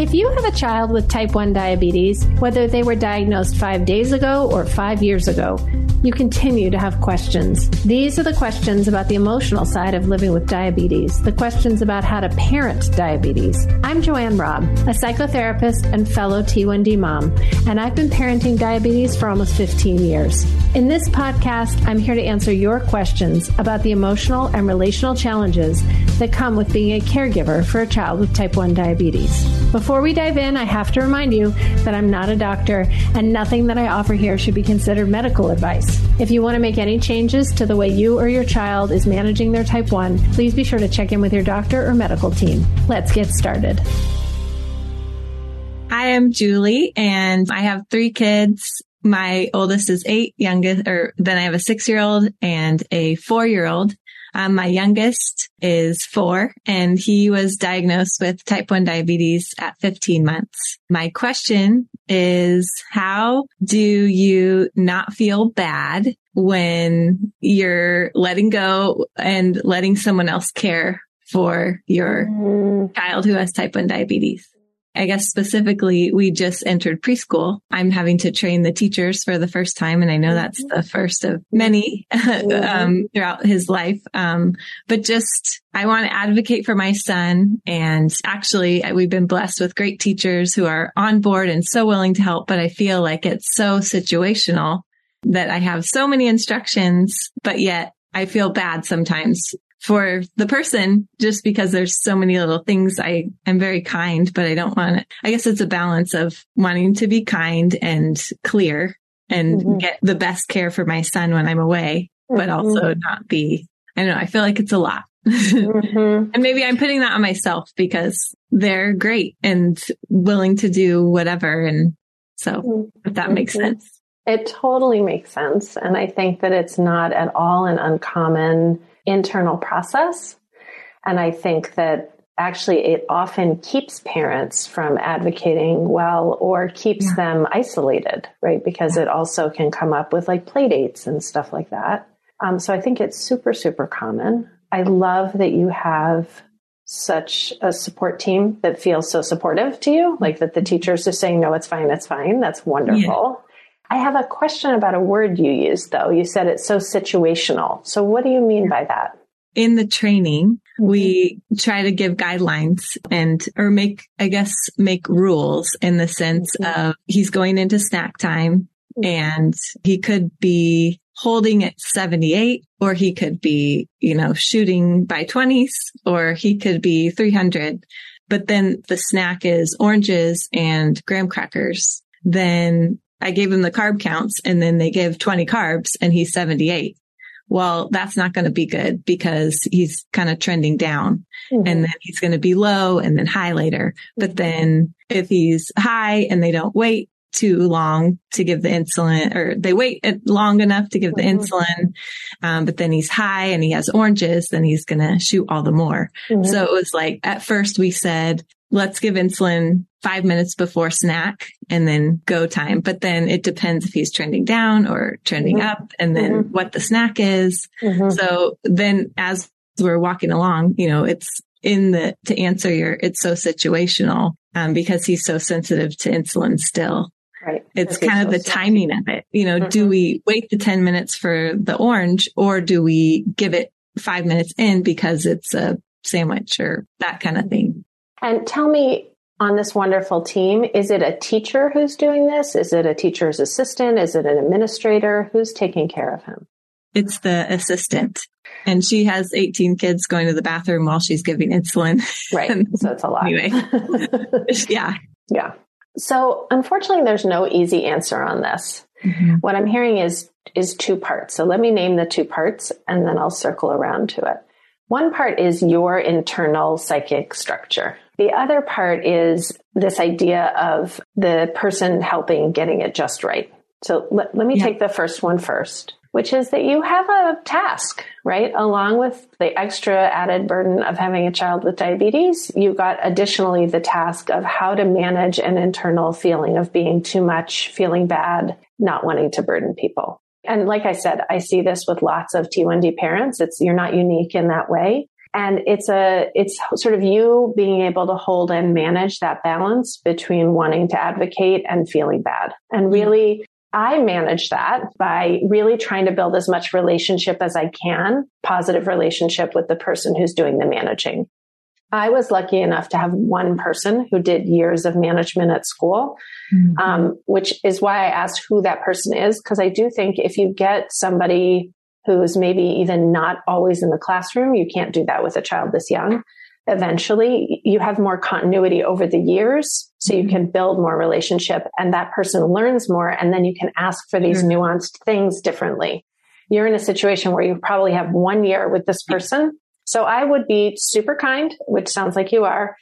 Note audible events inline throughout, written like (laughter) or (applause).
If you have a child with type 1 diabetes, whether they were diagnosed five days ago or five years ago, you continue to have questions. These are the questions about the emotional side of living with diabetes, the questions about how to parent diabetes. I'm JoAnne Robb, a psychotherapist and fellow T1D mom, and I've been parenting diabetes for almost 15 years. In this podcast, I'm here to answer your questions about the emotional and relational challenges that come with being a caregiver for a child with type 1 diabetes. Before we dive in, I have to remind you that I'm not a doctor and nothing that I offer here should be considered medical advice. If you want to make any changes to the way you or your child is managing their type 1, please be sure to check in with your doctor or medical team. Let's get started. I am Julie and I have three kids. My oldest is eight, youngest, or then I have a six year old and a four year old. Um, my youngest is four and he was diagnosed with type 1 diabetes at 15 months. My question is how do you not feel bad when you're letting go and letting someone else care for your mm. child who has type 1 diabetes? I guess specifically, we just entered preschool. I'm having to train the teachers for the first time. And I know that's the first of many (laughs) um, throughout his life. Um, but just, I want to advocate for my son. And actually, we've been blessed with great teachers who are on board and so willing to help. But I feel like it's so situational that I have so many instructions, but yet I feel bad sometimes for the person just because there's so many little things. I am very kind, but I don't want to, I guess it's a balance of wanting to be kind and clear and mm-hmm. get the best care for my son when I'm away, mm-hmm. but also not be, I don't know. I feel like it's a lot. mm-hmm. (laughs) And maybe I'm putting that on myself because they're great and willing to do whatever. And so if that makes mm-hmm. sense. It totally makes sense. And I think that it's not at all an uncommon internal process. And I think that actually it often keeps parents from advocating well or keeps yeah. them isolated, right? Because yeah. it also can come up with like play dates and stuff like that. Um, so I think it's super, super common. I love that you have such a support team that feels so supportive to you, like that the teachers are saying, no, it's fine, it's fine. That's wonderful. I have a question about a word you used though. You said it's so situational. So what do you mean by that? In the training, we mm-hmm. try to give guidelines and, or make, I guess, make rules in the sense mm-hmm. of he's going into snack time mm-hmm. and he could be holding at 78 or he could be, you know, shooting by 20s or he could be 300. But then the snack is oranges and graham crackers. Then I gave him the carb counts and then they give 20 carbs and he's 78. Well, that's not going to be good because he's kind of trending down mm-hmm. and then he's going to be low and then high later. But then if he's high and they don't wait too long to give the insulin or they wait long enough to give the mm-hmm. insulin. Um, but then he's high and he has oranges, then he's going to shoot all the more. Mm-hmm. So it was like at first we said, let's give insulin five minutes before snack and then go time. But then it depends if he's trending down or trending mm-hmm. up and then mm-hmm. what the snack is. Mm-hmm. So then as we're walking along, you know, it's in the, to answer your, it's so situational, um, because he's so sensitive to insulin still. Right. It's kind of the timing of it. You know, do mm-hmm. we wait the 10 minutes for the orange or do we give it five minutes in because it's a sandwich or that kind of thing? And tell me on this wonderful team, is it a teacher who's doing this? Is it a teacher's assistant? Is it an administrator? Who's taking care of him? It's the assistant. And she has 18 kids going to the bathroom while she's giving insulin. Right. (laughs) so it's a lot. Anyway. (laughs) yeah. Yeah. So unfortunately, there's no easy answer on this. Mm-hmm. What I'm hearing is, is two parts. So let me name the two parts and then I'll circle around to it. One part is your internal psychic structure. The other part is this idea of the person helping getting it just right. So let, let me yeah. take the first one first, which is that you have a task, right? Along with the extra added burden of having a child with diabetes, you got additionally the task of how to manage an internal feeling of being too much, feeling bad, not wanting to burden people. And like I said, I see this with lots of T1D parents. It's, you're not unique in that way. And it's a, it's sort of you being able to hold and manage that balance between wanting to advocate and feeling bad. And mm-hmm. really, I manage that by really trying to build as much relationship as I can, positive relationship with the person who's doing the managing. I was lucky enough to have one person who did years of management at school, mm-hmm. um, which is why I asked who that person is. Cause I do think if you get somebody who's maybe even not always in the classroom, you can't do that with a child this young. Eventually you have more continuity over the years. So you mm-hmm. can build more relationship and that person learns more. And then you can ask for these mm-hmm. nuanced things differently. You're in a situation where you probably have one year with this person so I would be super kind, which sounds like you are,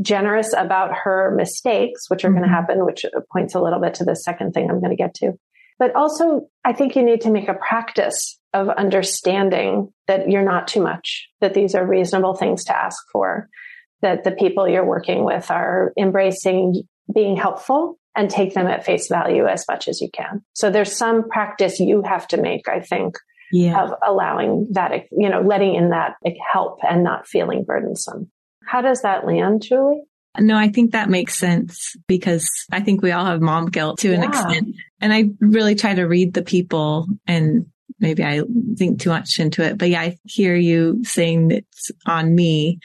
generous about her mistakes, which are mm-hmm. going to happen, which points a little bit to the second thing I'm going to get to. But also, I think you need to make a practice of understanding that you're not too much, that these are reasonable things to ask for, that the people you're working with are embracing being helpful and take them at face value as much as you can. So there's some practice you have to make, I think, yeah. of allowing that, you know, letting in that help and not feeling burdensome. How does that land, Julie? No, I think that makes sense because I think we all have mom guilt to an yeah. extent. And I really try to read the people and maybe I think too much into it. But yeah, I hear you saying it's on me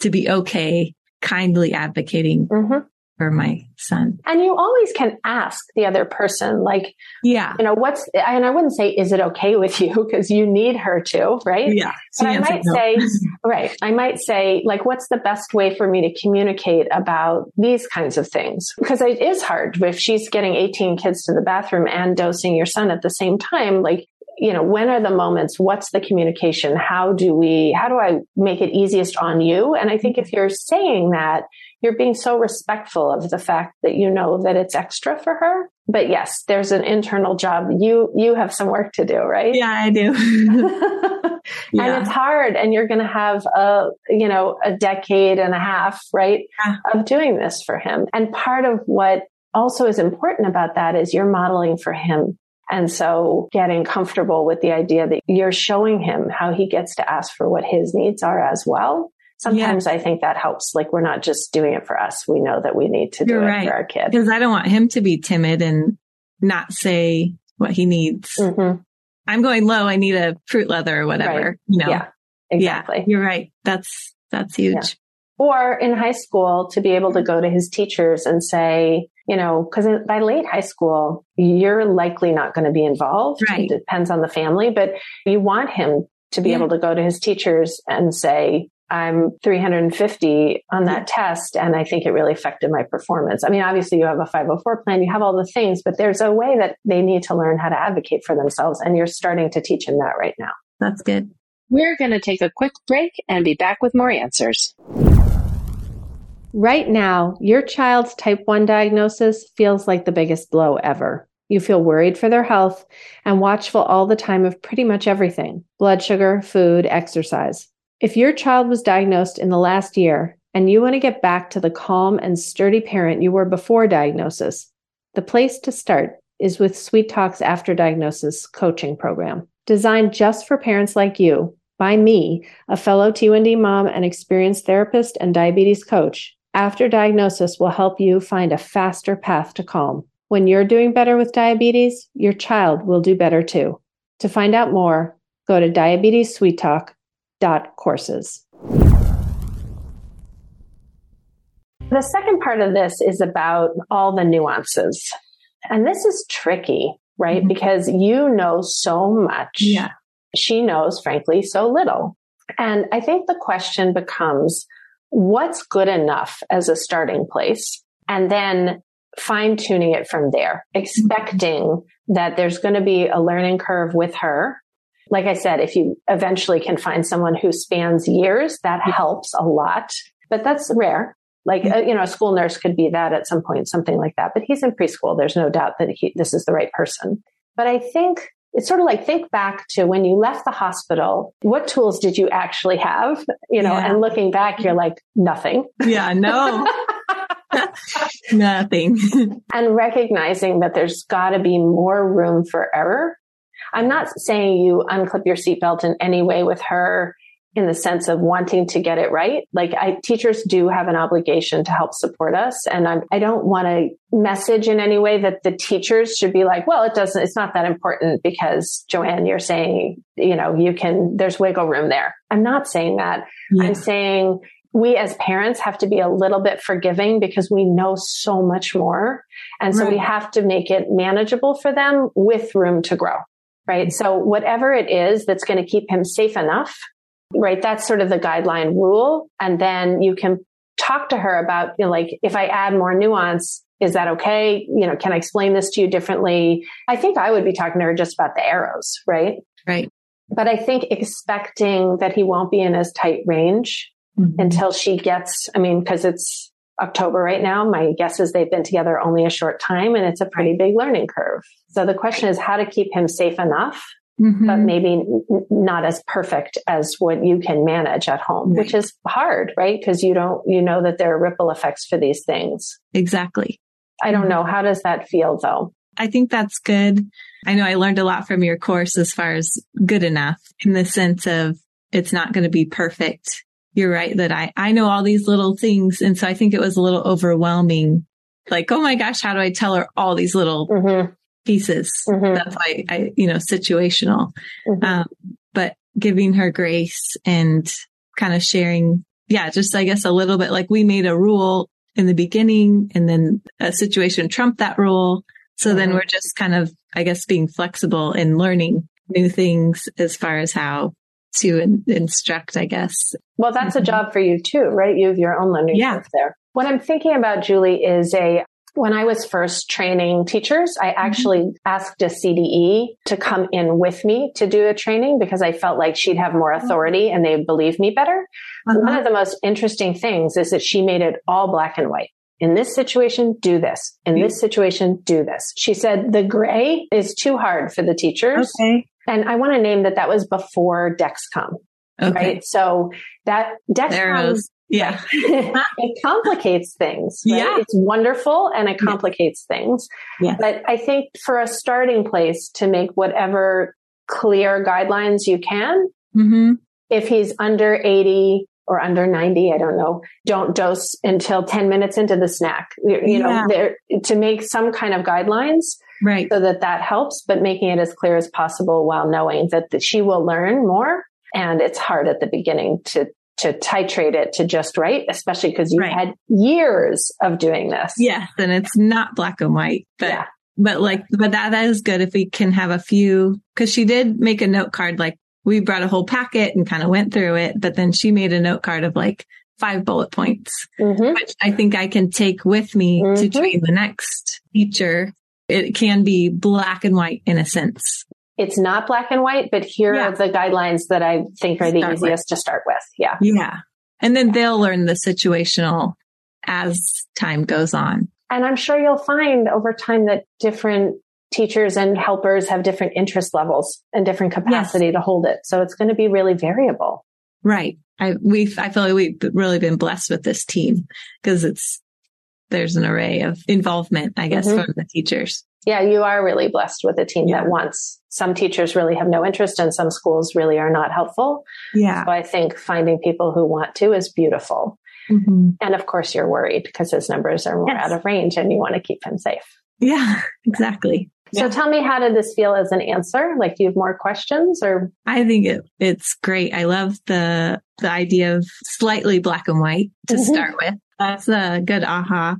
to be okay, kindly advocating mm-hmm for my son. And you always can ask the other person, like, yeah, you know, what's, and I wouldn't say, is it okay with you? (laughs) Because you need her to, right? Yeah. But I might no. say, (laughs) right. I might say, like, what's the best way for me to communicate about these kinds of things? Because it is hard if she's getting 18 kids to the bathroom and dosing your son at the same time. Like, you know, when are the moments? What's the communication? How do we, how do I make it easiest on you? And I think if you're saying that, you're being so respectful of the fact that you know that it's extra for her. But yes, there's an internal job. You, you have some work to do, right? Yeah, I do. (laughs) yeah. And it's hard and you're going to have a, you know, a decade and a half, right? Yeah. Of doing this for him. And part of what also is important about that is you're modeling for him and so getting comfortable with the idea that you're showing him how he gets to ask for what his needs are as well sometimes yeah. I think that helps. Like we're not just doing it for us. We know that we need to do You're it right. for our kid. Because I don't want him to be timid and not say what he needs. Mm-hmm. I'm going low. I need a fruit leather or whatever. Right. You know? Yeah, exactly. Yeah, you're right. That's, that's huge. Yeah. Or in high school to be able to go to his teachers and say, you know, because by late high school, you're likely not going to be involved. Right. It depends on the family, but you want him to be yeah. able to go to his teachers and say, I'm 350 on that test. And I think it really affected my performance. I mean, obviously you have a 504 plan, you have all the things, but there's a way that they need to learn how to advocate for themselves. And you're starting to teach them that right now. That's good. We're going to take a quick break and be back with more answers. Right now, your child's type 1 diagnosis feels like the biggest blow ever. You feel worried for their health and watchful all the time of pretty much everything blood sugar, food, exercise. If your child was diagnosed in the last year and you want to get back to the calm and sturdy parent you were before diagnosis, the place to start is with Sweet Talk's After Diagnosis coaching program. Designed just for parents like you by me, a fellow T1D mom and experienced therapist and diabetes coach. After diagnosis will help you find a faster path to calm. When you're doing better with diabetes, your child will do better too. To find out more, go to diabetessweettalk.com dot courses. The second part of this is about all the nuances. And this is tricky, right? Mm-hmm. Because you know so much. Yeah. She knows, frankly, so little. And I think the question becomes what's good enough as a starting place? And then fine tuning it from there, expecting that there's going to be a learning curve with her like I said, if you eventually can find someone who spans years, that helps a lot, but that's rare. Like, uh, you know, a school nurse could be that at some point, something like that, but he's in preschool. There's no doubt that he, this is the right person. But I think it's sort of like think back to when you left the hospital. What tools did you actually have? You know, yeah. and looking back, you're like nothing. Yeah, no. (laughs) Nothing. and recognizing that there's got to be more room for error I'm not saying you unclip your seatbelt in any way with her in the sense of wanting to get it right. Like I, teachers do have an obligation to help support us. And I'm, I don't want to message in any way that the teachers should be like, well, it doesn't, it's not that important because JoAnne, you're saying, you know, you can, there's wiggle room there. I'm not saying that. Yeah. I'm saying we as parents have to be a little bit forgiving because we know so much more. And so right. we have to make it manageable for them with room to grow. Right. So whatever it is that's going to keep him safe enough right? That's sort of the guideline rule. And then you can talk to her about, you know, like, if I add more nuance, is that okay? You know, can I explain this to you differently? I think I would be talking to her just about the arrows, right? Right. But I think expecting that he won't be in as tight range mm-hmm. until she gets, I mean, because it's October right now. My guess is they've been together only a short time and it's a pretty big learning curve. So the question is how to keep him safe enough Mm-hmm. but maybe not as perfect as what you can manage at home, right. which is hard, right? Because you don't, you know that there are ripple effects for these things. Exactly. I don't mm-hmm. know. How does that feel though? I think that's good. I know I learned a lot from your course as far as good enough in the sense of it's not going to be perfect. You're right that I, I know all these little things. And so I think it was a little overwhelming. Like, oh my gosh, how do I tell her all these little mm-hmm pieces. Mm-hmm. That's why I, you know, situational. Mm-hmm. Um, but giving her grace and kind of sharing, yeah, just I guess a little bit like we made a rule in the beginning and then a situation trumped that rule. So mm-hmm. then we're just kind of, I guess, being flexible and learning new things as far as how to in- instruct, I guess. Well, that's a mm-hmm. job for you too, right? You have your own learning yeah. there. What I'm thinking about, Julie, is a when I was first training teachers, I mm-hmm. actually mm-hmm. asked a CDE to come in with me to do a training because I felt like she'd have more oh. authority and they'd believe me better. Uh-huh. One of the most interesting things is that she made it all black and white. In this situation, do this. In this situation, do this. She said the gray is too hard for the teachers. Okay. And I want to name that that was before Dexcom. Okay. Right. So that Dexcom yeah. (laughs) it complicates things. Right? Yeah. It's wonderful and it complicates yeah. things. Yeah. But I think for a starting place to make whatever clear guidelines you can, mm-hmm. if he's under 80 or under 90, I don't know, don't dose until 10 minutes into the snack, you, you yeah. know, there, to make some kind of guidelines. Right. So that that helps, but making it as clear as possible while knowing that, that she will learn more. And it's hard at the beginning to to titrate it to just right, especially because you right. had years of doing this. Yes. And it's not black and white, but, yeah. but like, but that, that is good if we can have a few, cause she did make a note card, like we brought a whole packet and kind of went through it, but then she made a note card of like five bullet points, mm-hmm. which I think I can take with me mm-hmm. to train the next teacher. It can be black and white in a sense it's not black and white, but here yeah. are the guidelines that I think are the start easiest with. to start with. Yeah. Yeah. And then they'll learn the situational as time goes on. And I'm sure you'll find over time that different teachers and helpers have different interest levels and different capacity yes. to hold it. So it's going to be really variable. Right. I we I feel like we've really been blessed with this team because it's there's an array of involvement, I guess, mm-hmm. from the teachers. Yeah, you are really blessed with a team yeah. that wants. Some teachers really have no interest and some schools really are not helpful. Yeah. So I think finding people who want to is beautiful. Mm-hmm. And of course you're worried because his numbers are more yes. out of range and you want to keep him safe. Yeah, (laughs) exactly. So yeah. tell me, how did this feel as an answer? Like, do you have more questions or? I think it, it's great. I love the, the idea of slightly black and white to mm-hmm. start with. That's a good aha.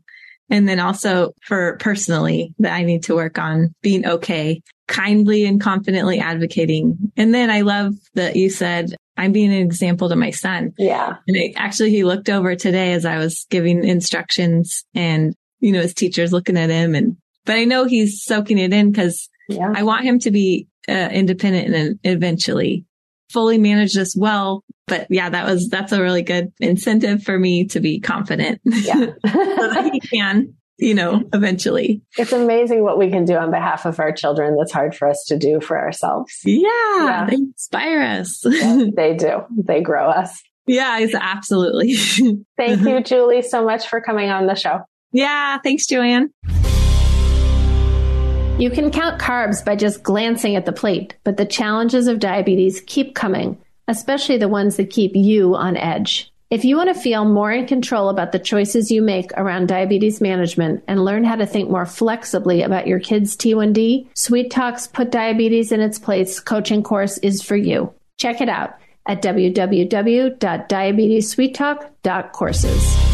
And then also for personally that I need to work on being okay, kindly and confidently advocating. And then I love that you said, I'm being an example to my son. Yeah. And actually he looked over today as I was giving instructions and, you know, his teacher's looking at him and, but I know he's soaking it in because yeah. I want him to be uh, independent and eventually fully manage this well. But yeah, that was, that's a really good incentive for me to be confident. (laughs) Yeah. so that he can, you know, eventually. It's amazing what we can do on behalf of our children that's hard for us to do for ourselves. Yeah. yeah. They inspire us. yeah, (laughs) they do. They grow us. Yeah, it's absolutely. (laughs) Thank you, Julie, so much for coming on the show. Yeah. Thanks, JoAnne. You can count carbs by just glancing at the plate, but the challenges of diabetes keep coming. especially the ones that keep you on edge. If you want to feel more in control about the choices you make around diabetes management and learn how to think more flexibly about your kids' T1D, Sweet Talk's Put Diabetes in Its Place coaching course is for you. Check it out at www.diabetessweettalk.courses.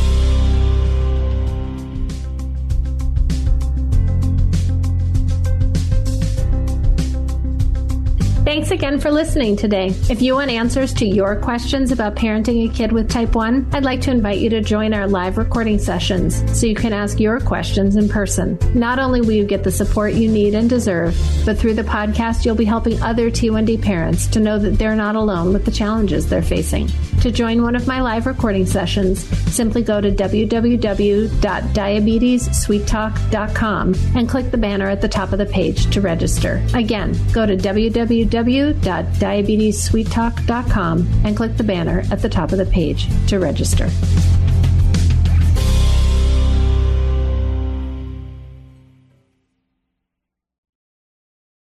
Thanks again for listening today. If you want answers to your questions about parenting a kid with type 1, I'd like to invite you to join our live recording sessions so you can ask your questions in person. Not only will you get the support you need and deserve, but through the podcast, you'll be helping other T1D parents to know that they're not alone with the challenges they're facing. To join one of my live recording sessions, simply go to www.diabetessweettalk.com and click the banner at the top of the page to register. Again, go to www www.diabetessweettalk.com and click the banner at the top of the page to register.